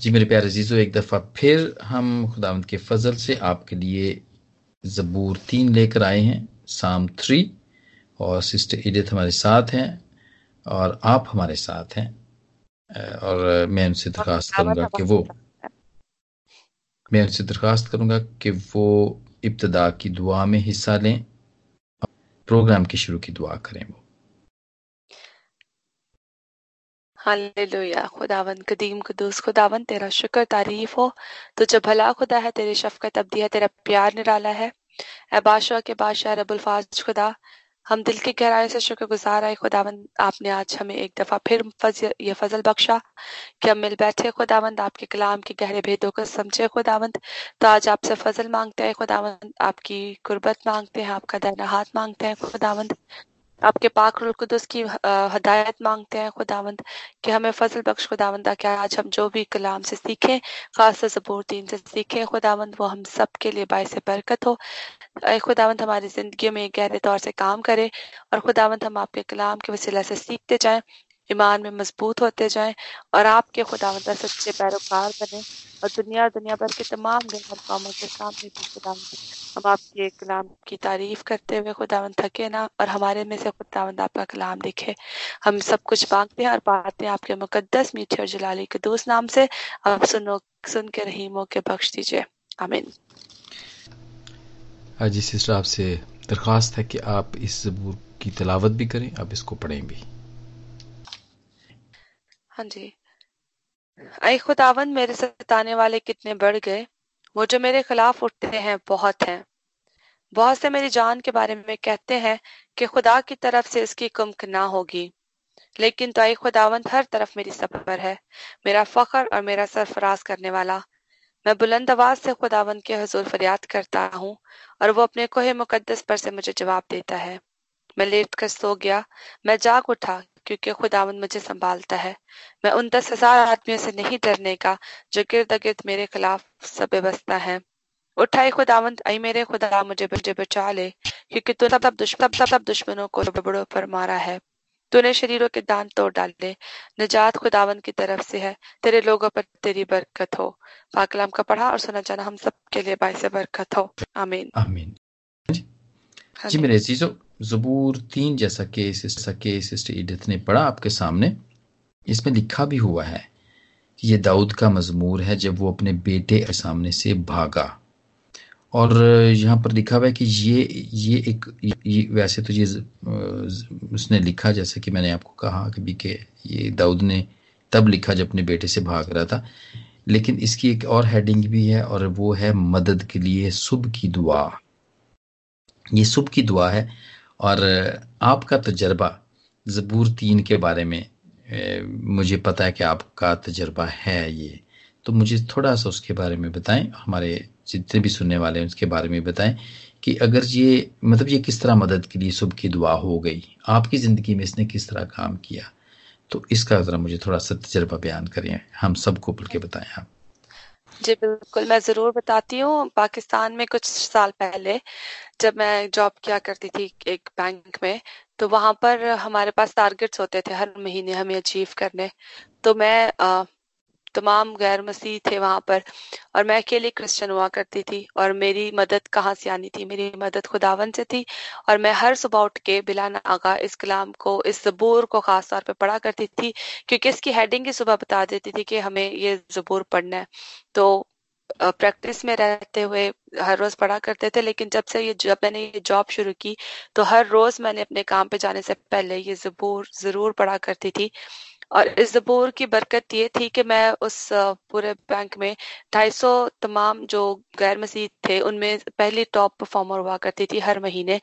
जी मेरे प्यारे अजीजों एक दफ़ा फिर हम खुदावंत के फजल से आपके लिए ज़बूर तीन लेकर आए हैं साम थ्री और सिस्टर इडित हमारे साथ हैं और आप हमारे साथ हैं और मैं उनसे दरखास्त करूँगा कि वो मैं उनसे दरखास्त करूँगा कि वो इब्तदा की दुआ में हिस्सा लें प्रोग्राम की शुरू की दुआ करें वो। हालेलुया खुदावन कदीम कदूस खुदावन तेरा शुक्र तारीफ़ हो। तो जब भला खुदा है तेरी शफकत अब्दी है तेरा प्यार निराला है। ए बादशाह के बादशाह रबुल फाज खुदा। हम दिल की गहराई से शुक्र गुजार आए खुदावंद आपने आज हमें एक दफ़ा फिर फजल, ये फजल बख्शा। कि हम मिल बैठे खुदावंद आपके कलाम के गहरे भेदों को समझे खुदावंद। तो आज आपसे फजल मांगते हैं खुदावंद। आपकी कुर्बत मांगते हैं आपका दाना हाथ मांगते हैं खुदावंद। आपके पाक कुदस की हदायत मांगते हैं खुदावंद कि हमें फजल बख्श खुदावंद कि आज हम जो भी कलाम से सीखें खास जबूर तीन से सीखें, खुदावंद वो हम सब के लिए बायस बरकत हो। खुदावंद हमारी ज़िंदगी में गहरे तौर से काम करे और खुदावंद हम आपके कलाम के वसीला से सीखते जाएँ, ईमान में मज़बूत होते जाएँ और आपके खुदावंद सच्चे पैरोकार बने और दुनिया दुनिया भर के तमाम गैर कौमों के सामने भी खुदावंद हम आपके कलाम की तारीफ़ करते हुए खुदावंद थके ना और हमारे में से खुदावंद आपका कलाम लिखे हम सब कुछ मांगते हैं और पाते हैं आपके मुकद्दस मीठे और जलाली के दोस्त नाम से। आप सुनो सुन के रहीमों के बख्श दीजिए। आमीन। जी सिस्टर आपसे दरख्वास्त है कि आप इस जबूर की तलावत भी करें आप इसको पढ़ें भी। हाँ जी। आई खुदावंद मेरे सताने वाले कितने बढ़ गए? वो जो मेरे खिलाफ उठते हैं, बहुत हैं। बहुत से मेरी जान के बारे में कहते हैं कि खुदा की तरफ़ से इसकी कुमक ना होगी। लेकिन तो आई खुदावंद हर तरफ़ मेरी सफ़र है, मेरा फख्र और मेरा सरफराज करने वाला। मैं बुलंद आवाज़ से खुदावंद के हजूर फरियाद करता हूँ और वो अपने कोहे मुकद्दस पर से मुझे जवाब देता है। मैं लेट कर सो गया, मैं जाग उठा क्योंकि खुदावंद मुझे संभालता है। मैं उन दस हज़ार आदमियों से नहीं डरने का जो गिर्द गिर्द मेरे खिलाफ सब बसता है। उठाई खुदावंत आई मेरे खुदा मुझे मुझे बचा ले क्योंकि तू सब दुश्मन सब सब दुश्मनों को बड़ों पर मारा है। तूने शरीरों के दान तोड़ डाले निजात खुदावन की तरफ़ से है। तेरे लोगों पर तेरी बरकत हो। पाकलाम का पढ़ा और सुना जाना हम सब के लिए बाईस बरकत हो। आमीन। आमीन। जी मेरे अजीजों जबूर तीन जैसा केस जैसा केस इडत ने पढ़ा आपके सामने। इसमें लिखा भी हुआ है ये दाऊद का मजमूर है जब वो अपने बेटे के सामने से भागा। और यहाँ पर लिखा हुआ है कि ये ये एक, ये वैसे तो ये उसने लिखा जैसे कि मैंने आपको कहा कभी कि ये दाऊद ने तब लिखा जब अपने बेटे से भाग रहा था। लेकिन इसकी एक और हेडिंग भी है और वो है मदद के लिए सुबह की दुआ। ये सुबह की दुआ है और आपका तजर्बा, ज़बूर तीन के बारे में मुझे पता है कि आपका तजर्बा है ये। तो मुझे थोड़ा सा उसके बारे में बताएँ, हमारे जितने भी सुनने वाले हैं उसके बारे में बताएँ, कि अगर ये मतलब ये किस तरह मदद के लिए सुबह की दुआ हो गई, आपकी ज़िंदगी में इसने किस तरह काम किया? तो इसका ज़रा मुझे थोड़ा सा तजर्बा बयान करें, हम सबको खुल के बताएँ आप जी, बिल्कुल, मैं ज़रूर बताती हूँ। पाकिस्तान में कुछ साल पहले जब मैं जॉब किया करती थी एक बैंक में तो वहाँ पर हमारे पास टारगेट्स होते थे हर महीने हमें अचीव करने। तो मैं तमाम गैर मसीह थे वहाँ पर, और मैं अकेले क्रिश्चियन हुआ करती थी, और मेरी मदद कहाँ से आनी थी? मेरी मदद खुदावन से थी, और मैं हर सुबह उठ के बिलाना आगा इस कलाम को, इस जबूर को खास तौर पर पढ़ा करती थी, क्योंकि इसकी हेडिंग ही सुबह बता देती थी कि हमें ये जबूर पढ़ना है। तो प्रैक्टिस में रहते हुए हर रोज पढ़ा करते थे, लेकिन जब से ये, जब मैंने ये जॉब शुरू की तो हर रोज मैंने अपने काम पे जाने से पहले ये जबूर ज़रूर पढ़ा करती थी। और इस जबूर की बरकत ये थी कि मैं उस पूरे बैंक में 250 तमाम जो गैर मसीह थे उनमें पहली टॉप परफॉर्मर हुआ करती थी हर महीने।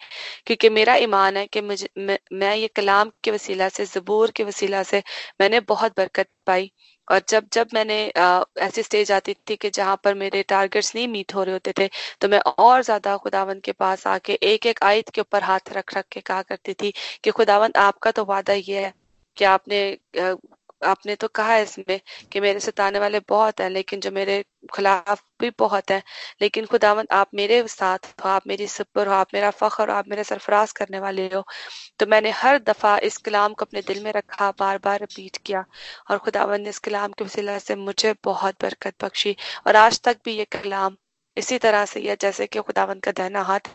क्योंकि मेरा ईमान है कि मुझे मैं, ये कलाम के वसीला से जबूर के वसीला से मैंने बहुत बरकत पाई। और जब जब मैंने ऐसी स्टेज आती थी कि जहाँ पर मेरे टारगेट्स नहीं मीट हो रहे होते थे तो मैं और ज़्यादा खुदावंत के पास आके एक एक आयत के ऊपर हाथ रख रख के कहा करती थी कि खुदावंत आपका तो वादा ये है कि आपने आपने तो कहा है इसमें कि मेरे सताने वाले बहुत हैं, लेकिन जो मेरे खिलाफ भी बहुत है। लेकिन खुदावन आप मेरे साथ हो, आप मेरी सुपर हो, आप मेरा फख्र हो आप मेरे सरफराज करने वाले हो। तो मैंने हर दफ़ा इस कलाम को अपने दिल में रखा बार बार रिपीट किया। और खुदावन ने इस कलाम के वसीला से मुझे बहुत बरकत बख्शी। और आज तक भी ये कलाम इसी तरह से यह जैसे कि खुदावन का दहना हाथ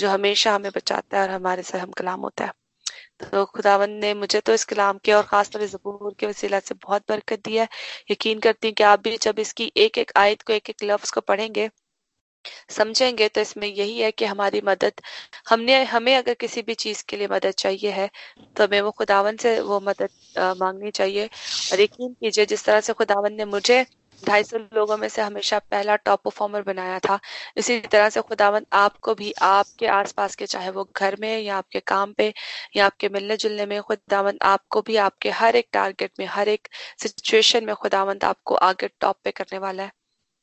जो हमेशा हमें बचाता है और हमारे से हम कलाम होता है। तो खुदावन ने मुझे तो इस कलाम के और खासतौर जबूर के वसीला से बहुत बरकत दी है। यकीन करती हूँ कि आप भी जब इसकी एक एक आयत को एक एक लफ्ज को पढ़ेंगे समझेंगे तो इसमें यही है कि हमारी मदद हमने हमें अगर किसी भी चीज़ के लिए मदद चाहिए है तो हमें वो खुदावन से वो मदद आ, मांगनी चाहिए। और यकीन कीजिए जिस तरह से खुदावन ने मुझे ढाई सौ लोगों में से हमेशा पहला टॉप परफॉर्मर बनाया था। इसी तरह से खुदावंद आपको भी आपके आसपास के चाहे वो घर में या आपके काम पे या आपके मिलने जुलने में खुदावंद आपको भी आपके हर एक टारगेट में हर एक सिचुएशन में खुदावंद आपको आगे टॉप पे करने वाला है।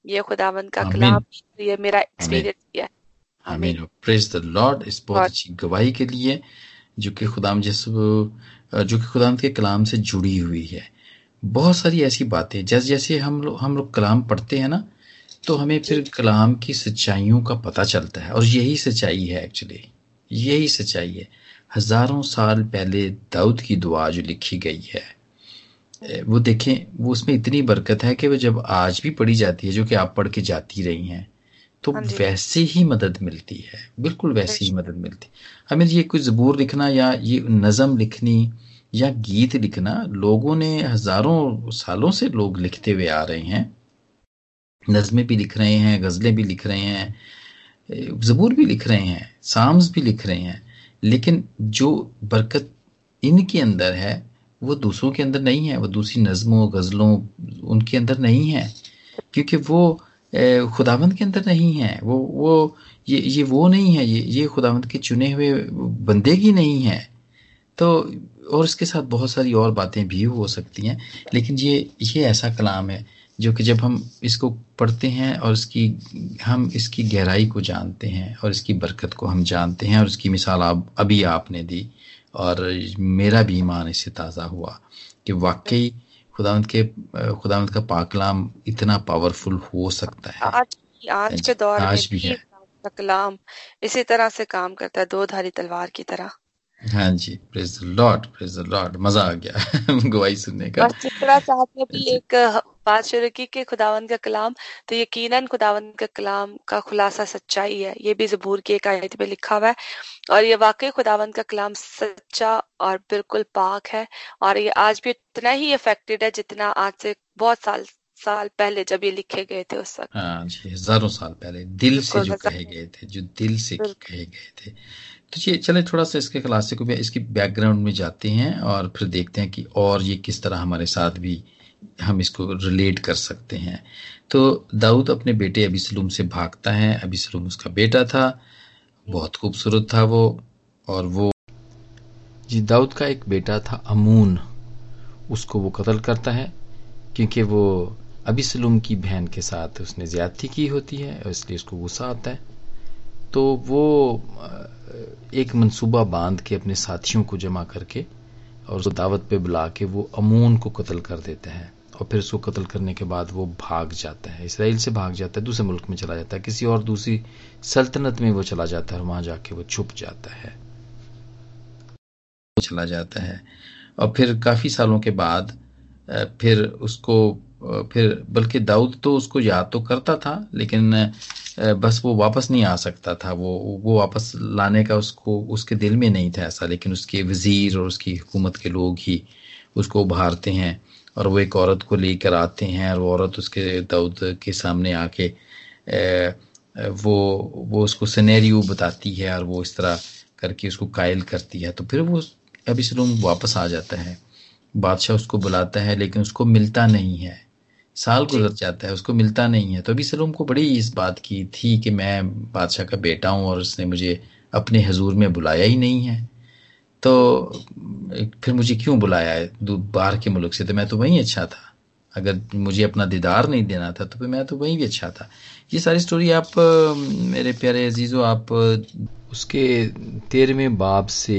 ये खुदावंद का कलाम ये मेरा एक्सपीरियंस है। आमीन। प्रेज द लॉर्ड इस बहुत अच्छी गवाही के लिए जो कि खुदाम जिस जो कि खुदाम के कलाम से जुड़ी हुई है। बहुत सारी ऐसी बातें जैसे जैसे हम लोग हम लोग कलाम पढ़ते हैं ना तो हमें फिर कलाम की सच्चाइयों का पता चलता है और यही सच्चाई है एक्चुअली यही सच्चाई है। हज़ारों साल पहले दाऊद की दुआ जो लिखी गई है वो देखें वो उसमें इतनी बरकत है कि वो जब आज भी पढ़ी जाती है जो कि आप पढ़ के जाती रही हैं तो हाँ वैसे ही मदद मिलती है बिल्कुल वैसे ही मदद मिलती है। हमें ये कोई जबूर लिखना या ये नज़म लिखनी या गीत लिखना लोगों ने हज़ारों सालों से लोग लिखते हुए आ रहे हैं। नज़में भी लिख रहे हैं, गज़लें भी लिख रहे हैं, ज़बूर भी लिख रहे हैं, साम्स भी लिख रहे हैं। लेकिन जो बरकत इनके अंदर है, वो दूसरों के अंदर नहीं है, वो दूसरी नज़मों, गज़लों उनके अंदर नहीं है। क्योंकि वो खुदावंद के अंदर नहीं है। वो वो, ये ये वो नहीं है, ये ये खुदावंद के चुने हुए बंदे की नहीं है। तो और इसके साथ बहुत सारी और बातें भी हो सकती हैं लेकिन ये ये ऐसा कलाम है जो कि जब हम इसको पढ़ते हैं और इसकी हम इसकी गहराई को जानते हैं और इसकी बरकत को हम जानते हैं और इसकी मिसाल आप अभी आपने दी और मेरा भी ईमान इससे ताज़ा हुआ कि वाकई खुदावंत के खुदावंत का पाकलाम इतना पावरफुल हो सकता है। आज आज के दौर आज में भी है। कलाम इसी तरह से काम करता है दो धारी तलवार की तरह। हाँ जी प्रेज लॉर्ड प्रेज लॉर्ड मज़ा आ गया गवाही सुनने का। चित्रा साहब ने भी एक बात शुरू की कि खुदावन का कलाम तो यकीनन खुदावन का कलाम का खुलासा सच्चाई है ये भी जबूर की एक आयत में लिखा हुआ है। और ये वाकई खुदावन का कलाम सच्चा और बिल्कुल पाक है और ये आज भी उतना ही इफेक्टेड है जितना आज से बहुत साल साल पहले जब ये लिखे गए थे उस वक्त। हाँ जी हज़ारों साल पहले दिल से जो कहे गए थे जो दिल से कहे गए थे। तो ये चले थोड़ा सा इसके क्लासे को भी इसकी बैकग्राउंड में जाते हैं और फिर देखते हैं कि और ये किस तरह हमारे साथ भी हम इसको रिलेट कर सकते हैं। तो दाऊद अपने बेटे अभी सलूम से भागता है। अभी सलूम उसका बेटा था, बहुत खूबसूरत था वो और वो जी, दाऊद का एक बेटा था अमून। उसको वो कत्ल करता है क्योंकि वो अभी सलूम की बहन के साथ उसने ज्यादती की होती है और इसलिए उसको गुस्सा आता है। तो वो एक मंसूबा बाँध के अपने साथियों को जमा करके और उसको दावत पे बुला के वो अमून को कत्ल कर देते हैं और फिर उसको कत्ल करने के बाद वो भाग जाता है। इसराइल से भाग जाता है, दूसरे मुल्क में चला जाता है, किसी और दूसरी सल्तनत में वो चला जाता है और वहाँ जाके वो छुप जाता है। चला जाता है। और फिर काफ़ी सालों के बाद फिर उसको फिर, बल्कि दाऊद तो उसको याद तो करता था, लेकिन बस वो वापस नहीं आ सकता था। वो वो वापस लाने का उसको, उसके दिल में नहीं था ऐसा, लेकिन उसके वज़ीर और उसकी हुकूमत के लोग ही उसको उभारते हैं और वो एक औरत को लेकर आते हैं और वो औरत उसके दाऊद के सामने आके वो वो उसको सनेरियो बताती है और वो इस तरह करके उसको कायल करती है। तो फिर वो अभी वापस आ जाता है। बादशाह उसको बुलाता है, लेकिन उसको मिलता नहीं है। साल गुजर जाता है उसको मिलता नहीं है। तो अभी सलूम को बड़ी इस बात की थी कि मैं बादशाह का बेटा हूँ और उसने मुझे अपने हजूर में बुलाया ही नहीं है। तो फिर मुझे क्यों बुलाया है? बाहर के मुल्क से तो मैं तो वहीं अच्छा था। अगर मुझे अपना दीदार नहीं देना था तो फिर मैं तो वहीं भी अच्छा था। ये सारी स्टोरी आप मेरे प्यारे अजीज़ो आप उसके तेरहवें बाब से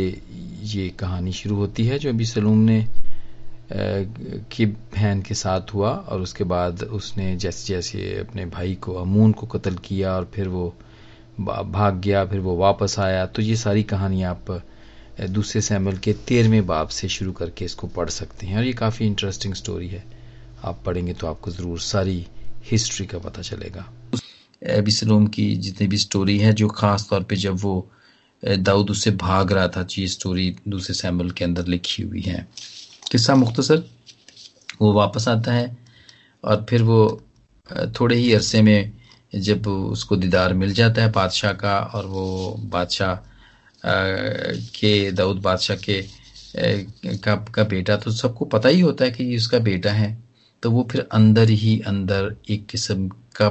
ये कहानी शुरू होती है जो अभी सलूम ने की बहन के साथ हुआ और उसके बाद उसने जैसे जैसे अपने भाई को अमून को कत्ल किया और फिर वो भाग गया, फिर वो वापस आया। तो ये सारी कहानी आप दूसरे सैमल के तेरहवें बाप से शुरू करके इसको पढ़ सकते हैं और ये काफ़ी इंटरेस्टिंग स्टोरी है। आप पढ़ेंगे तो आपको ज़रूर सारी हिस्ट्री का पता चलेगा। एबिसलोम की जितनी भी स्टोरी है, जो ख़ास तौर पे जब वो दाऊद उससे भाग रहा था ये स्टोरी दूसरे सैमल के अंदर लिखी हुई है। किस्सा मुख्तसर वो वापस आता है और फिर वो थोड़े ही अरसे में जब उसको दीदार मिल जाता है बादशाह का और वो बादशाह के दाऊद बादशाह के का, का बेटा तो सबको पता ही होता है कि ये उसका बेटा है। तो वो फिर अंदर ही अंदर एक किस्म का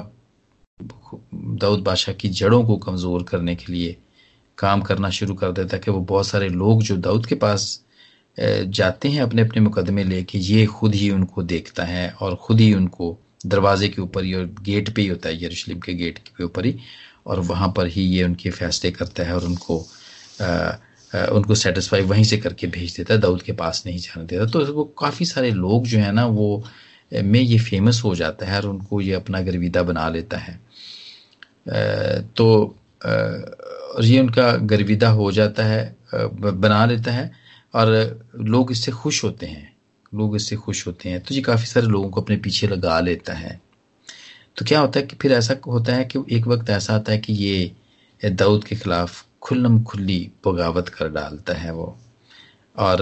दाऊद बादशाह की जड़ों को कमज़ोर करने के लिए काम करना शुरू कर देता है कि वो बहुत सारे लोग जो दाऊद के पास जाते हैं अपने अपने मुकदमे लेके ये खुद ही उनको देखता है और खुद ही उनको दरवाजे के ऊपर ही और गेट पे ही होता है यरूशलेम के गेट के ऊपर ही और वहाँ पर ही ये उनके फैसले करता है और उनको आ, आ, उनको सेटिस्फाई वहीं से करके भेज देता है दाऊद के पास नहीं जाने देता। तो वो काफ़ी सारे लोग जो है ना वो में ये फ़ेमस हो जाता है और उनको ये अपना गर्विदा बना लेता है। तो और ये उनका गर्विदा हो जाता है बना लेता है। और लोग इससे खुश होते हैं। लोग इससे खुश होते हैं। तो ये काफ़ी सारे लोगों को अपने पीछे लगा लेता है। तो क्या होता है कि फिर ऐसा होता है कि एक वक्त ऐसा आता है कि ये दाऊद के खिलाफ खुल्लम खुल्ली बगावत कर डालता है वो। और,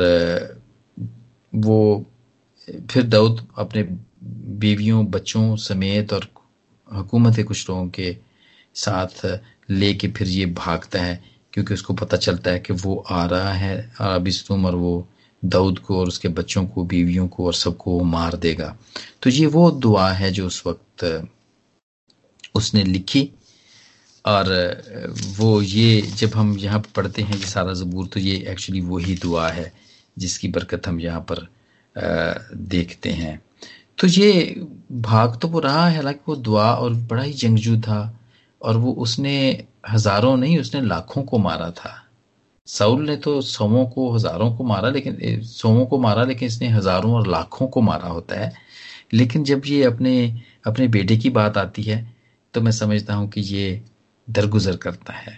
वो फिर दाऊद अपने बीवियों, बच्चों समेत और हुकूमत कुछ लोगों के साथ लेके फिर ये भागता है। क्योंकि उसको पता चलता है कि वो आ रहा है अबिस्तुम और वो दाऊद को और उसके बच्चों को, बीवियों को और सबको मार देगा। तो ये वो दुआ है जो उस वक्त, उसने लिखी। और, वो ये जब हम यहाँ पर पढ़ते हैं, ये सारा ज़बूर तो ये एक्चुअली वही दुआ है जिसकी बरकत हम यहाँ पर देखते हैं। तो ये भाग तो वो रहा है, हालाँकि वो दुआ और बड़ा ही जंगजू था। और वो उसने हज़ारों नहीं, उसने लाखों को मारा था। साउल ने तो सौों को, हज़ारों को मारा, लेकिन सौों को मारा, लेकिन इसने हज़ारों और लाखों को मारा होता है। लेकिन जब ये अपने अपने बेटे की बात आती है तो मैं समझता हूँ कि ये दरगुजर करता है।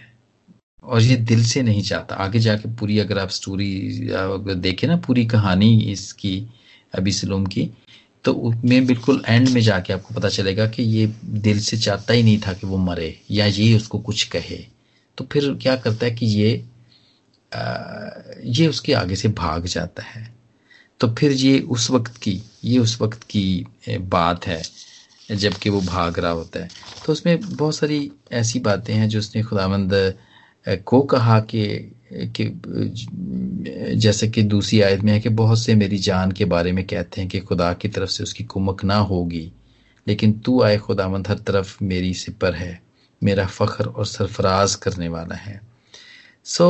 और ये दिल से नहीं चाहता। आगे जाके पूरी, अगर आप स्टोरी देखें ना पूरी कहानी इसकी, अभी सलोम की तो मैं बिल्कुल एंड में जाके आपको पता चलेगा कि ये दिल से चाहता ही नहीं था कि वो मरे या ये उसको कुछ कहे। तो फिर क्या करता है कि ये आ, ये उसके आगे से भाग जाता है। तो फिर ये उस वक्त की ये उस वक्त की बात है जबकि वो भाग रहा होता है। तो उसमें बहुत सारी ऐसी बातें हैं जो उसने खुदावंद को कहा कि कि, जैसे कि दूसरी आयत में है कि बहुत से मेरी जान के बारे में कहते हैं कि खुदा की तरफ़ से उसकी कुमक ना होगी, लेकिन तू आए खुदावंद, हर तरफ़ मेरी सिपर है, मेरा फ़ख्र और सरफराज करने वाला है। सो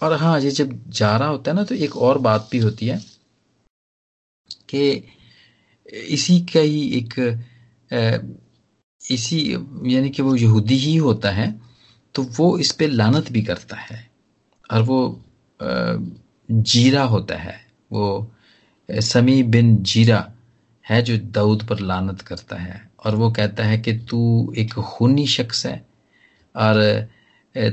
और हाँ ये जब जा रहा होता है ना तो एक और बात भी होती है कि इसी का ही एक इसी यानी कि वो यहूदी ही होता है तो वो इस पे लानत भी करता है और वो जीरा होता है। वो समी बिन जीरा है जो दाऊद पर लानत करता है। और वो कहता है कि तू एक खूनी शख्स है और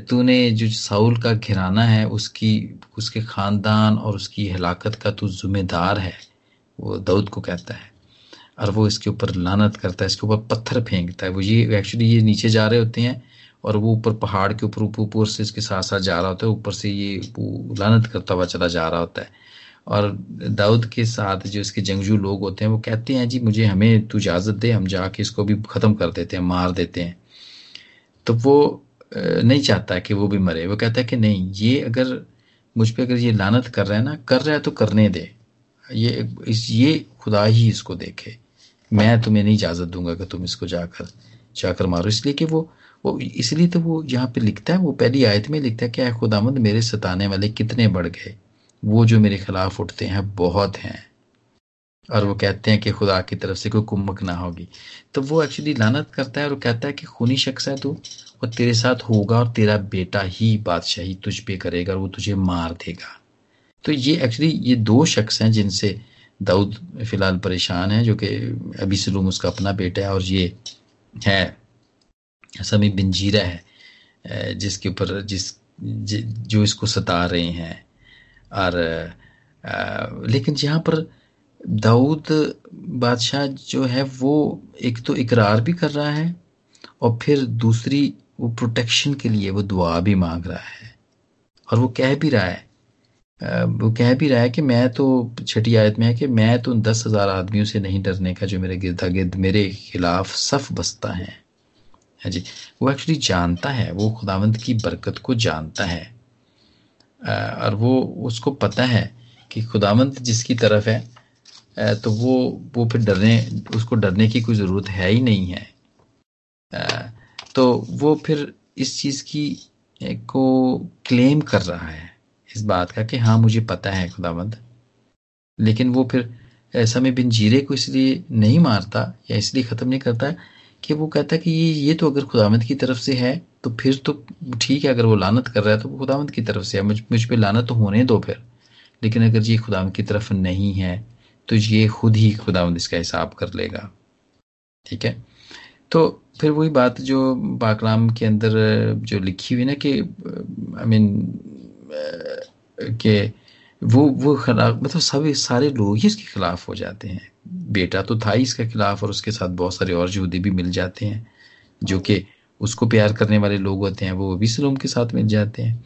तूने जो साउल का घिराना है उसकी, उसके खानदान और उसकी हलाकत का तू जिम्मेदार है, वो दाऊद को कहता है। और वो इसके ऊपर लानत करता है, इसके ऊपर पत्थर फेंकता है। वो ये एक्चुअली ये नीचे जा रहे होते हैं और वो ऊपर पहाड़ के ऊपर ऊपर ऊपर से इसके साथ साथ जा रहा होता है, ऊपर से ये लानत करता हुआ चला जा रहा होता है। और दाऊद के साथ जो इसके जंगजू लोग होते हैं, वो कहते हैं, जी, मुझे हमें तू इजाज़त दे, हम जाके इसको भी ख़त्म कर देते हैं, मार देते हैं। तो वो नहीं चाहता कि वो भी मरे। वो कहता है कि नहीं, ये अगर मुझ पर अगर ये लानत कर रहा है ना, कर रहा है तो करने दे। ये, इस, ये खुदा ही इसको देखे। मैं तुम्हें नहीं इजाज़त दूँगा कि तुम इसको जाकर जाकर मारो। इसलिए कि वो वो इसलिए तो वो यहाँ पे लिखता है, वो पहली आयत में लिखता है कि खुदामंद मेरे सताने वाले कितने बढ़ गए? वो जो मेरे खिलाफ उठते हैं, बहुत हैं। और वो कहते हैं कि खुदा की तरफ़ से कोई कुमक ना होगी। तो वो एक्चुअली लानत करता है और कहता है कि, खूनी शख्स है तू, और तेरे साथ होगा और तेरा बेटा ही बादशाही तुझ पे करेगा और वो तुझे मार देगा। तो ये एक्चुअली ये दो शख्स हैं जिनसे दाऊद फ़िलहाल परेशान है, जो कि अभी सलूम उसका अपना बेटा है और ये है। समी बिन जीरा है जिसके ऊपर जिस, जो इसको सता रहे हैं। और लेकिन यहाँ पर दाऊद बादशाह जो है, वो एक तो इकरार भी कर रहा है और फिर दूसरी वो प्रोटेक्शन के लिए वो दुआ भी मांग रहा है। और वो कह भी रहा है वो कह भी रहा है कि मैं तो छठी आयत में है कि मैं तो दस हज़ार आदमियों से नहीं डरने का जो मेरे गिरदा गिर्द मेरे खिलाफ सफ बसता है। है जी। वो एक्चुअली जानता है, वो खुदावंत की बरकत को जानता है। और वो, उसको पता है कि खुदावंत जिसकी तरफ़ है तो वो वो फिर डरने, उसको डरने की कोई ज़रूरत है ही नहीं है। तो वो फिर इस चीज़ की को क्लेम कर रहा है, इस बात का कि हाँ मुझे पता है खुदावंत। लेकिन वो फिर समय बिन जीरे को इसलिए नहीं मारता या इसलिए ख़त्म नहीं करता कि वो कहता है कि ये ये तो अगर खुदावंत की तरफ़ से है तो फिर तो ठीक है, अगर वो लानत कर रहा है तो वो खुदावंत की तरफ़ से है। मुझ मुझ पर लानत तो होने दो फिर। लेकिन अगर ये खुदावंत की तरफ़ नहीं है तो ये खुद ही खुदामद इसका हिसाब कर लेगा। ठीक है? तो फिर वही बात जो पाकलाम के अंदर जो लिखी हुई ना कि आई मीन के वो वो खिलाफ मतलब सभी सारे लोग ही इसके खिलाफ हो जाते हैं। बेटा तो था ही इसके खिलाफ और उसके साथ बहुत सारे और यहूदी भी मिल जाते हैं, जो कि उसको प्यार करने वाले लोग होते हैं, वो भी सलोम के साथ मिल जाते हैं।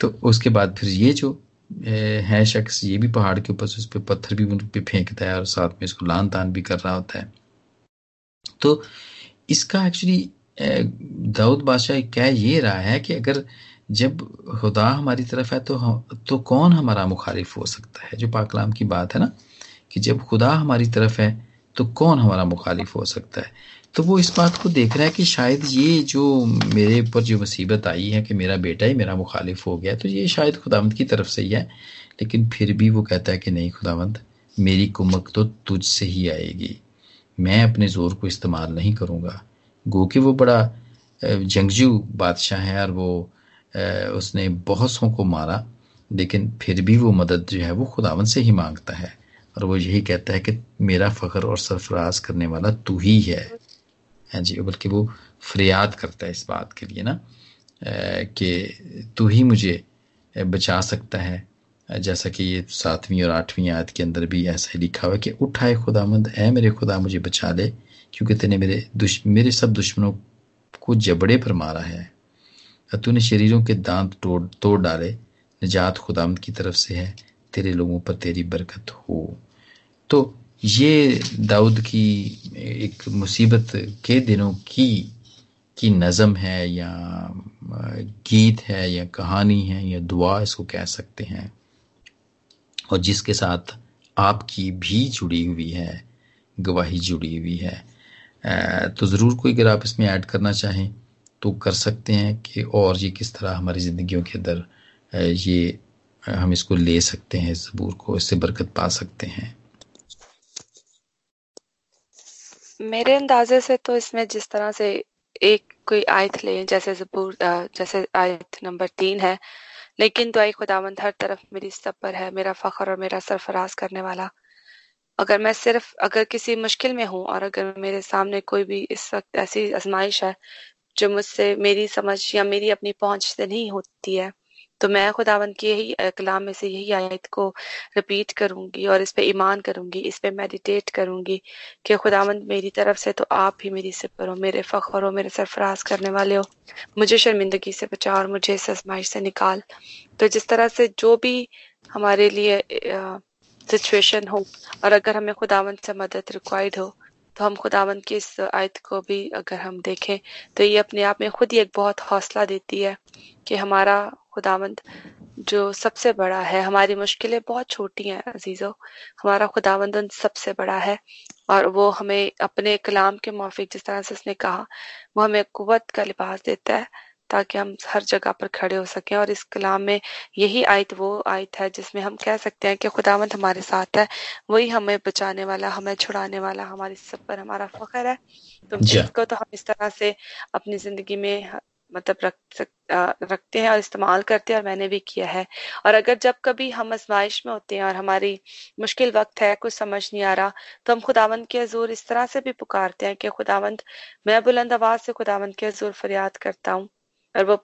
तो उसके बाद फिर ये जो है शख्स, ये भी पहाड़ के ऊपर से उस पर पत्थर भी उन पर फेंकता है और साथ में इसको लान तान भी कर रहा होता है। तो इसका एक्चुअली दाऊद बादशाह कह ये रहा है कि अगर जब खुदा हमारी तरफ़ है तो हम तो कौन हमारा मुखालिफ हो सकता है? जो पाकलाम की बात है ना कि जब खुदा हमारी तरफ़ है तो कौन हमारा मुखालिफ हो सकता है? तो वो इस बात को देख रहा है कि शायद ये जो मेरे ऊपर जो मुसीबत आई है कि मेरा बेटा ही मेरा मुखालिफ हो गया तो ये शायद खुदावंत की तरफ़ से ही है, लेकिन फिर भी वो कहता है कि नहीं खुदावंत, मेरी कुमक तो तुझ से ही आएगी। मैं अपने ज़ोर को इस्तेमाल नहीं करूँगा। गो कि वो बड़ा जंगजू बादशाह है और वो उसने बहुत को मारा, लेकिन फिर भी वो मदद जो है वो खुदावन से ही माँगता है। और वो यही कहता है कि मेरा फ़ख्र और सरफराज करने वाला तू ही है। हाँ जी, बल्कि वो फरियाद करता है इस बात के लिए ना कि तू ही मुझे बचा सकता है। जैसा कि ये सातवीं और आठवीं आयत के अंदर भी ऐसा ही लिखा हुआ है कि उठाए खुदामंद है मेरे खुदा, मुझे बचा ले, क्योंकि तेने मेरे दुश, मेरे सब दुश्मनों को जबड़े पर मारा है। तूने शरीरों के दांत तोड़ तोड़ डाले, निजात खुदामद की तरफ़ से है, तेरे लोगों पर तेरी बरकत हो। तो ये दाऊद की एक मुसीबत के दिनों की की नज़म है या गीत है या कहानी है या दुआ इसको कह सकते हैं। और जिसके साथ आपकी भी जुड़ी हुई है, गवाही जुड़ी हुई है। तो ज़रूर कोई अगर आप इसमें ऐड करना चाहें तो कर सकते हैं कि और ये किस तरह हमारी ज़िंदगियों के अंदर ये हम इसको ले सकते हैं, इस जबूर को, इससे बरकत पा सकते हैं। मेरे अंदाजे से तो इसमें जिस तरह से एक कोई आयत ले, जैसे जबूर जैसे आयत नंबर तीन है, लेकिन तो आई खुदावंद हर तरफ़ मेरी सब पर है, मेरा फख्र और मेरा सरफराज करने वाला। अगर मैं सिर्फ़, अगर किसी मुश्किल में हूँ और अगर मेरे सामने कोई भी इस वक्त ऐसी आजमाइश है, जो मुझसे मेरी समझ या मेरी अपनी पहुँच से नहीं होती है तो मैं खुदावंद की यही कलाम में से यही आयत को रिपीट करूँगी और इस पे ईमान करूँगी, इस पे मेडिटेट करूँगी कि खुदावंद मेरी तरफ़ से तो आप ही मेरी सिपर हो, मेरे फ़ख्र हो, मेरे सरफराज करने वाले हो। मुझे शर्मिंदगी से बचा और मुझे इस आजमाइश से निकाल। तो जिस तरह से जो भी हमारे लिए सिचुएशन हो और अगर हमें खुदावंद से मदद रिक्वायर्ड हो तो हम खुदावंद की इस आयत को भी अगर हम देखें तो ये अपने आप में खुद ही एक बहुत हौसला देती है कि हमारा खुदावंद जो सबसे बड़ा है। हमारी मुश्किलें बहुत छोटी हैं अजीज़ों। हमारा खुदावंद सबसे बड़ा है और वो हमें अपने कलाम के माफिक जिस तरह से उसने कहा वो हमें कुत का लिबास देता है ताकि हम हर जगह पर खड़े हो सकें और इस कलाम में यही आयत वो आयत है जिसमें हम कह सकते हैं कि खुदावंत हमारे साथ है। वही हमें बचाने वाला हमें छुड़ाने वाला हमारी सब पर हमारा फख्र है। तो इसको तो हम इस तरह से अपनी ज़िंदगी में मतलब रख सक, रखते हैं और इस्तेमाल करते हैं और मैंने भी किया है। और अगर जब कभी हम आजमाइश में होते हैं और हमारी मुश्किल वक्त है कुछ समझ नहीं आ रहा तो हम खुदावंद के हजूर इस तरह से भी पुकारते हैं कि खुदावंद मैं बुलंद आवाज़ से खुदावंद के हजूर फरियाद करता हूँ और वो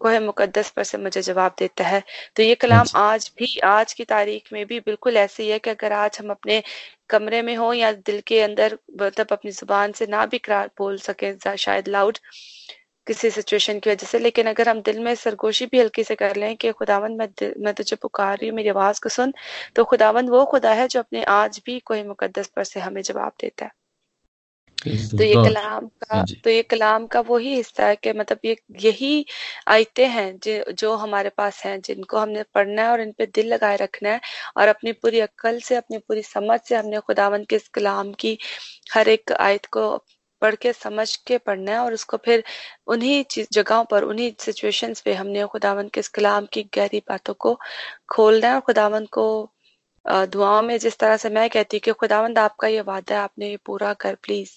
कोह मुकदस पर से मुझे जवाब देता है। तो ये कलाम आज भी आज की तारीख में भी बिल्कुल ऐसे ही है कि अगर आज हम अपने कमरे में हो या दिल के अंदर मतलब अपनी ज़ुबान से ना भी बोल सके शायद लाउड किसी सिचुएशन की वजह से। लेकिन अगर हम दिल में सरगोशी भी हल्की से कर लें कि खुदावंद मैं मैं तुझे पुकार रही हूँ मेरी आवाज़ को सुन तो खुदावंद वो खुदा है जो अपने आज भी कोई मुकद्दस पर से हमें जवाब देता है। तो ये कलाम का तो ये कलाम का वही हिस्सा है कि मतलब ये यही आयते हैं जो जो हमारे पास हैं जिनको हमने पढ़ना है और इन पे दिल लगाए रखना है और अपनी पूरी अक्ल से अपनी पूरी समझ से हमने खुदावंत के इस कलाम की हर एक आयत को पढ़ के समझ के पढ़ना है और उसको फिर उन्हीं जगहों पर उन्हीं सिचुएशंस पे हमने खुदावन के इस कलाम की गहरी बातों को खोलना है और खुदावंत को दुआओं में जिस तरह से मैं कहती कि खुदावंद आपका ये वादा है आपने ये पूरा कर प्लीज़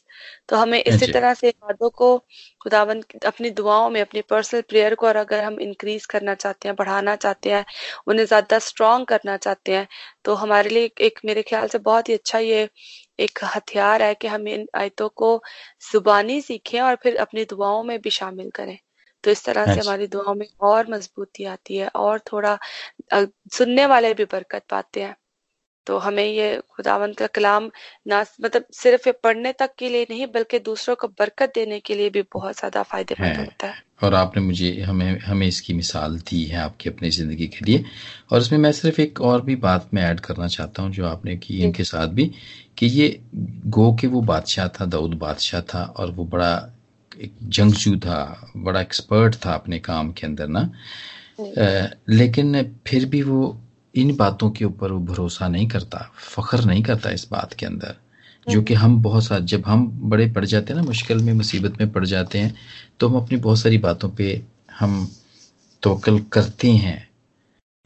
तो हमें इसी तरह से वादों को खुदावंद अपनी दुआओं में अपनी पर्सनल प्रेयर को और अगर हम इंक्रीज करना चाहते हैं बढ़ाना चाहते हैं उन्हें ज़्यादा स्ट्रॉन्ग करना चाहते हैं तो हमारे लिए एक मेरे ख्याल से बहुत ही अच्छा ये एक हथियार है कि हम इन आयतों को जुबानी सीखें और फिर अपनी दुआओं में भी शामिल करें। तो इस तरह से हमारी दुआओं में और मजबूती आती है और थोड़ा सुनने वाले भी बरकत पाते हैं। तो हमें ये खुदावंत का कलाम ना मतलब सिर्फ़ पढ़ने तक के लिए नहीं बल्कि दूसरों को बरकत देने के लिए भी बहुत ज़्यादा फ़ायदेमंद होता है। और आपने मुझे हमें हमें इसकी मिसाल दी है आपकी अपनी ज़िंदगी के लिए। और इसमें मैं सिर्फ़ एक और भी बात मैं ऐड करना चाहता हूँ जो आपने की इनके साथ भी कि ये गो के वो बादशाह था दाऊद बादशाह था और वो बड़ा एक जंगजू था बड़ा एक्सपर्ट था अपने काम के अंदर ना। आ, लेकिन फिर भी वो इन बातों के ऊपर वो भरोसा नहीं करता फख्र नहीं करता इस बात के अंदर। जो कि हम बहुत सार जब हम बड़े पड़ जाते हैं ना मुश्किल में मुसीबत में पड़ जाते हैं तो हम अपनी बहुत सारी बातों पे हम तोकल करते हैं।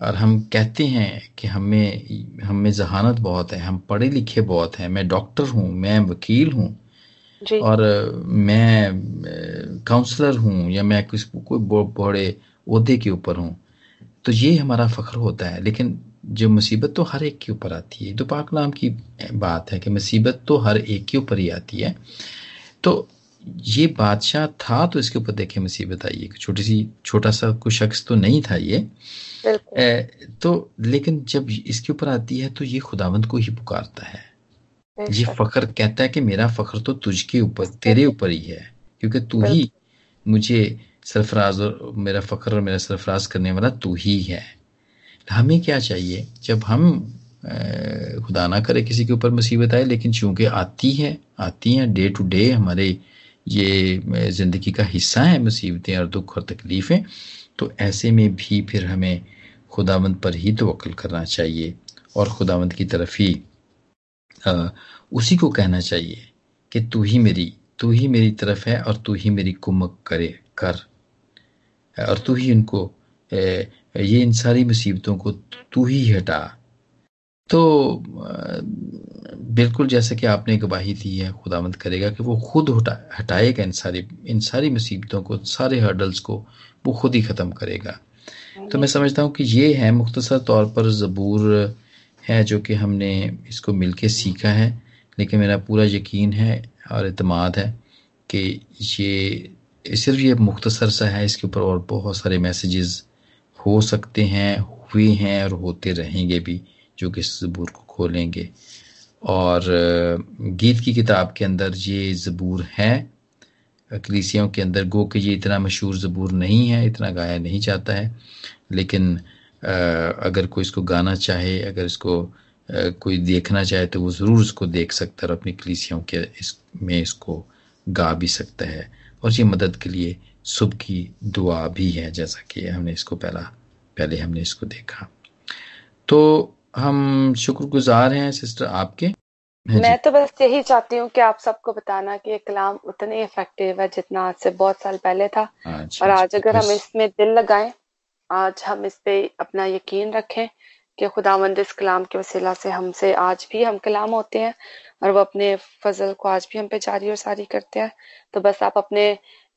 और हम कहते हैं कि हमें हमें जहानत बहुत है हम पढ़े लिखे बहुत हैं मैं डॉक्टर हूँ मैं वकील हूँ। और मैं काउंसलर हूँ या मैं किस कोई बड़े अहदे के ऊपर हूँ। तो ये हमारा फख्र होता है लेकिन जो मुसीबत तो हर एक के ऊपर आती है। तो पाक नाम की बात है कि मुसीबत तो हर एक के ऊपर ही आती है। तो ये बादशाह था तो इसके ऊपर देखे मुसीबत आई। है छोटी सी छोटा सा कोई शख्स तो नहीं था ये। तो लेकिन जब इसके ऊपर आती है तो ये खुदावंत को ही पुकारता है। ये फख्र कहता है कि मेरा फख्र तो तुझके ऊपर तेरे ऊपर ही है क्योंकि तू ही मुझे सरफराज और मेरा फ़ख्र और मेरा सरफराज करने वाला तू ही है। हमें क्या चाहिए? जब हम खुदा ना करे किसी के ऊपर मुसीबत आए लेकिन चूँकि आती है आती हैं डे टू डे हमारे ये ज़िंदगी का हिस्सा है मुसीबतें और दुख और तकलीफ़ें तो ऐसे में भी फिर हमें खुदावंद पर ही तवक्ल करना चाहिए और खुदावंद की तरफ़ ही आ, उसी को कहना चाहिए कि तू ही मेरी तू ही मेरी तरफ़ है और तू ही मेरी कुमक करे कर। और तू ही उनको ये इन सारी मुसीबतों को तू ही हटा। तो बिल्कुल जैसे कि आपने गवाही दी है खुदामंद करेगा कि वो खुद हटा, हटाएगा इन सारी इन सारी मुसीबतों को, सारे हर्डल्स को, वो खुद ही ख़त्म करेगा। तो मैं समझता हूँ कि ये है, मुख्तसर तौर पर ज़बूर है जो कि हमने इसको मिलके सीखा है, लेकिन मेरा पूरा यकीन है और अतमाद है कि ये सिर्फ़ ये मुख्तसर सा है, इसके ऊपर और बहुत सारे मैसेजेस हो सकते हैं, हुए हैं और होते रहेंगे भी, जो कि ज़बूर को खोलेंगे। और गीत की किताब के अंदर ये ज़बूर है। कलीसियों के अंदर, गो कि ये इतना मशहूर ज़बूर नहीं है, इतना गाया नहीं जाता है। लेकिन अगर कोई इसको गाना चाहे, अगर इसको कोई देखना चाहे तो वो ज़रूर इसको देख सकता है और अपनी कलीसियों के इस, में इसको गा भी सकता है। और ये मदद के लिए सुबह की दुआ भी है जैसा कि हमने इसको पहला पहले हमने इसको देखा। तो हम शुक्रगुजार हैं सिस्टर आपके। हाँ मैं तो बस यही चाहती हूँ कि आप सबको बताना कि ये कलाम उतने इफ़ेक्टिव है जितना आज से बहुत साल पहले था। अच्छा, और आज अगर हम इसमें दिल लगाएँ आज हम इस पे अपना यकीन रखें कि खुदावंद इस कलाम के वसीला से हमसे आज भी हम कलाम होते हैं और वो अपने फजल को आज भी हम पे जारी और सारी करते हैं। तो बस आप अपने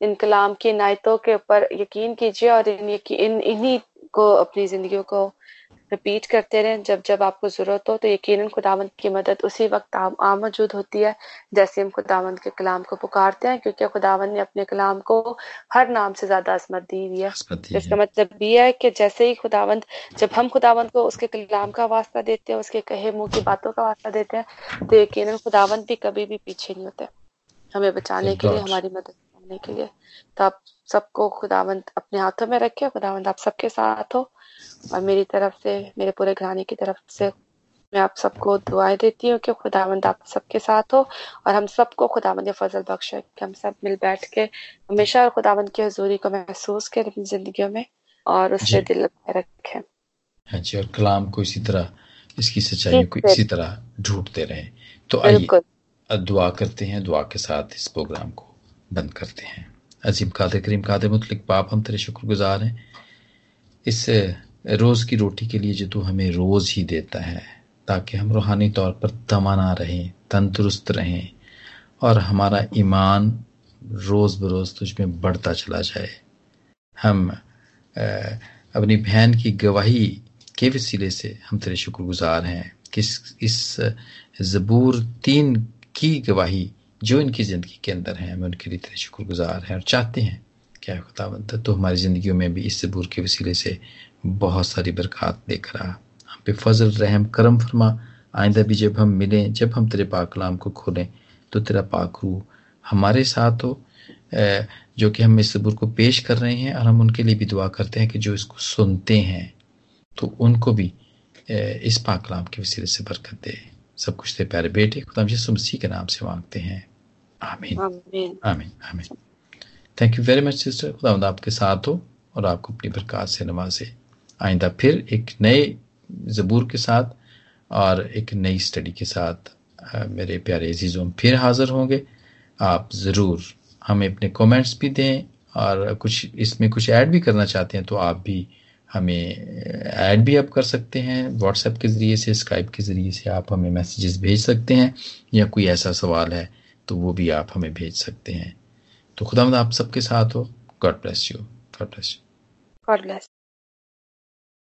इन कलाम की नायतों के ऊपर यकीन कीजिए और इन इन, इन्हीं को अपनी ज़िंदगी को रिपीट करते रहें जब जब आपको ज़रूरत हो तो यकीनन खुदावंद की मदद उसी वक्त आ मौजूद होती है जैसे हम खुदावंद के कलाम को पुकारते हैं क्योंकि खुदावंद ने अपने कलाम को हर नाम से ज़्यादा असमत दी हुई है। इसका मतलब ये है कि जैसे ही खुदावंद जब हम खुदावंद को उसके कलाम का वास्ता देते हैं उसके कहे मुँह की बातों का वास्ता देते हैं तो यकीन खुदावंद भी कभी भी पीछे नहीं होते हमें बचाने के लिए हमारी मदद करने के लिए। तो आप सबको खुदावंद अपने हाथों में रखे खुदावंद आप सबके साथ हो। और मेरी तरफ़ से मेरे पूरे घराने की तरफ़ से मैं आप सबको दुआएँ देती हूँ कि खुदावंद आप सबके साथ हो और हम सबको खुदावंद फजल बख्शे कि हम सब मिल बैठ के हमेशा खुदावंद की हजूरी को महसूस करें अपनी ज़िंदगी में और उससे दिल रखें। हाँ जी और कलाम को इसी तरह इसकी सच्चाई को इसी तरह ढूंढते रहे। तो आइए दुआ करते हैं दुआ के साथ इस प्रोग्राम को बंद करते हैं। अजीम कादे करीम कादे मुतलिक पाप, हम तेरे शुक्रगुजार हैं। इस रोज़ की रोटी के लिए जो तू हमें रोज़ ही देता है, ताकि हम रूहानी तौर पर तमाना रहें, तंदुरुस्त रहें, और हमारा ईमान रोज़ बरोज़ तुझ में बढ़ता चला जाए। हम अपनी बहन की गवाही के वसीले से हम तेरे शुक्रगुजार हैं। किस, इस ज़बूर तीन की गवाही जो इनकी ज़िंदगी के अंदर हैं हमें उनके लिए तेरे शुक्रगुजार हैं और चाहते हैं क्या खुदावंत तो हमारी ज़िंदगियों में भी इस सबूर के वसीले से बहुत सारी बरकत लेकर आ हम पे फजल, रहम, करम फरमा। आइंदा भी जब हम मिलें, जब हम तेरे पाक कलाम को खोलें तो तेरा पाक रू हमारे साथ हो जो कि हम इस सबूर को पेश कर रहे हैं और हम उनके लिए भी दुआ करते हैं कि जो इसको सुनते हैं तो उनको भी इस पाक कलाम के वसीले से बरकत दे। सब कुछ तेरे प्यारे बेटे, खुदा यीशु मसीह के नाम से मांगते हैं। आमीन। आमीन। आमीन thank you very much sister खुदा आपके साथ हो और आपको अपनी बरकत से नवाजे आइंदा। फिर एक नए ज़बूर के साथ और एक नई स्टडी के साथ मेरे प्यारे अजीज़ों फिर हाज़िर होंगे। आप ज़रूर हमें अपने कमेंट्स भी दें और कुछ इसमें कुछ ऐड भी करना चाहते हैं तो आप भी हमें ऐड भी आप कर सकते हैं। व्हाट्सएप के ज़रिए से स्काइप के ज़रिए से आप हमें मैसेजेस भेज सकते हैं या कोई ऐसा सवाल है तो वो भी आप हमें भेज सकते हैं। तो खुदा आप सबके साथ हो। God bless you God bless you God bless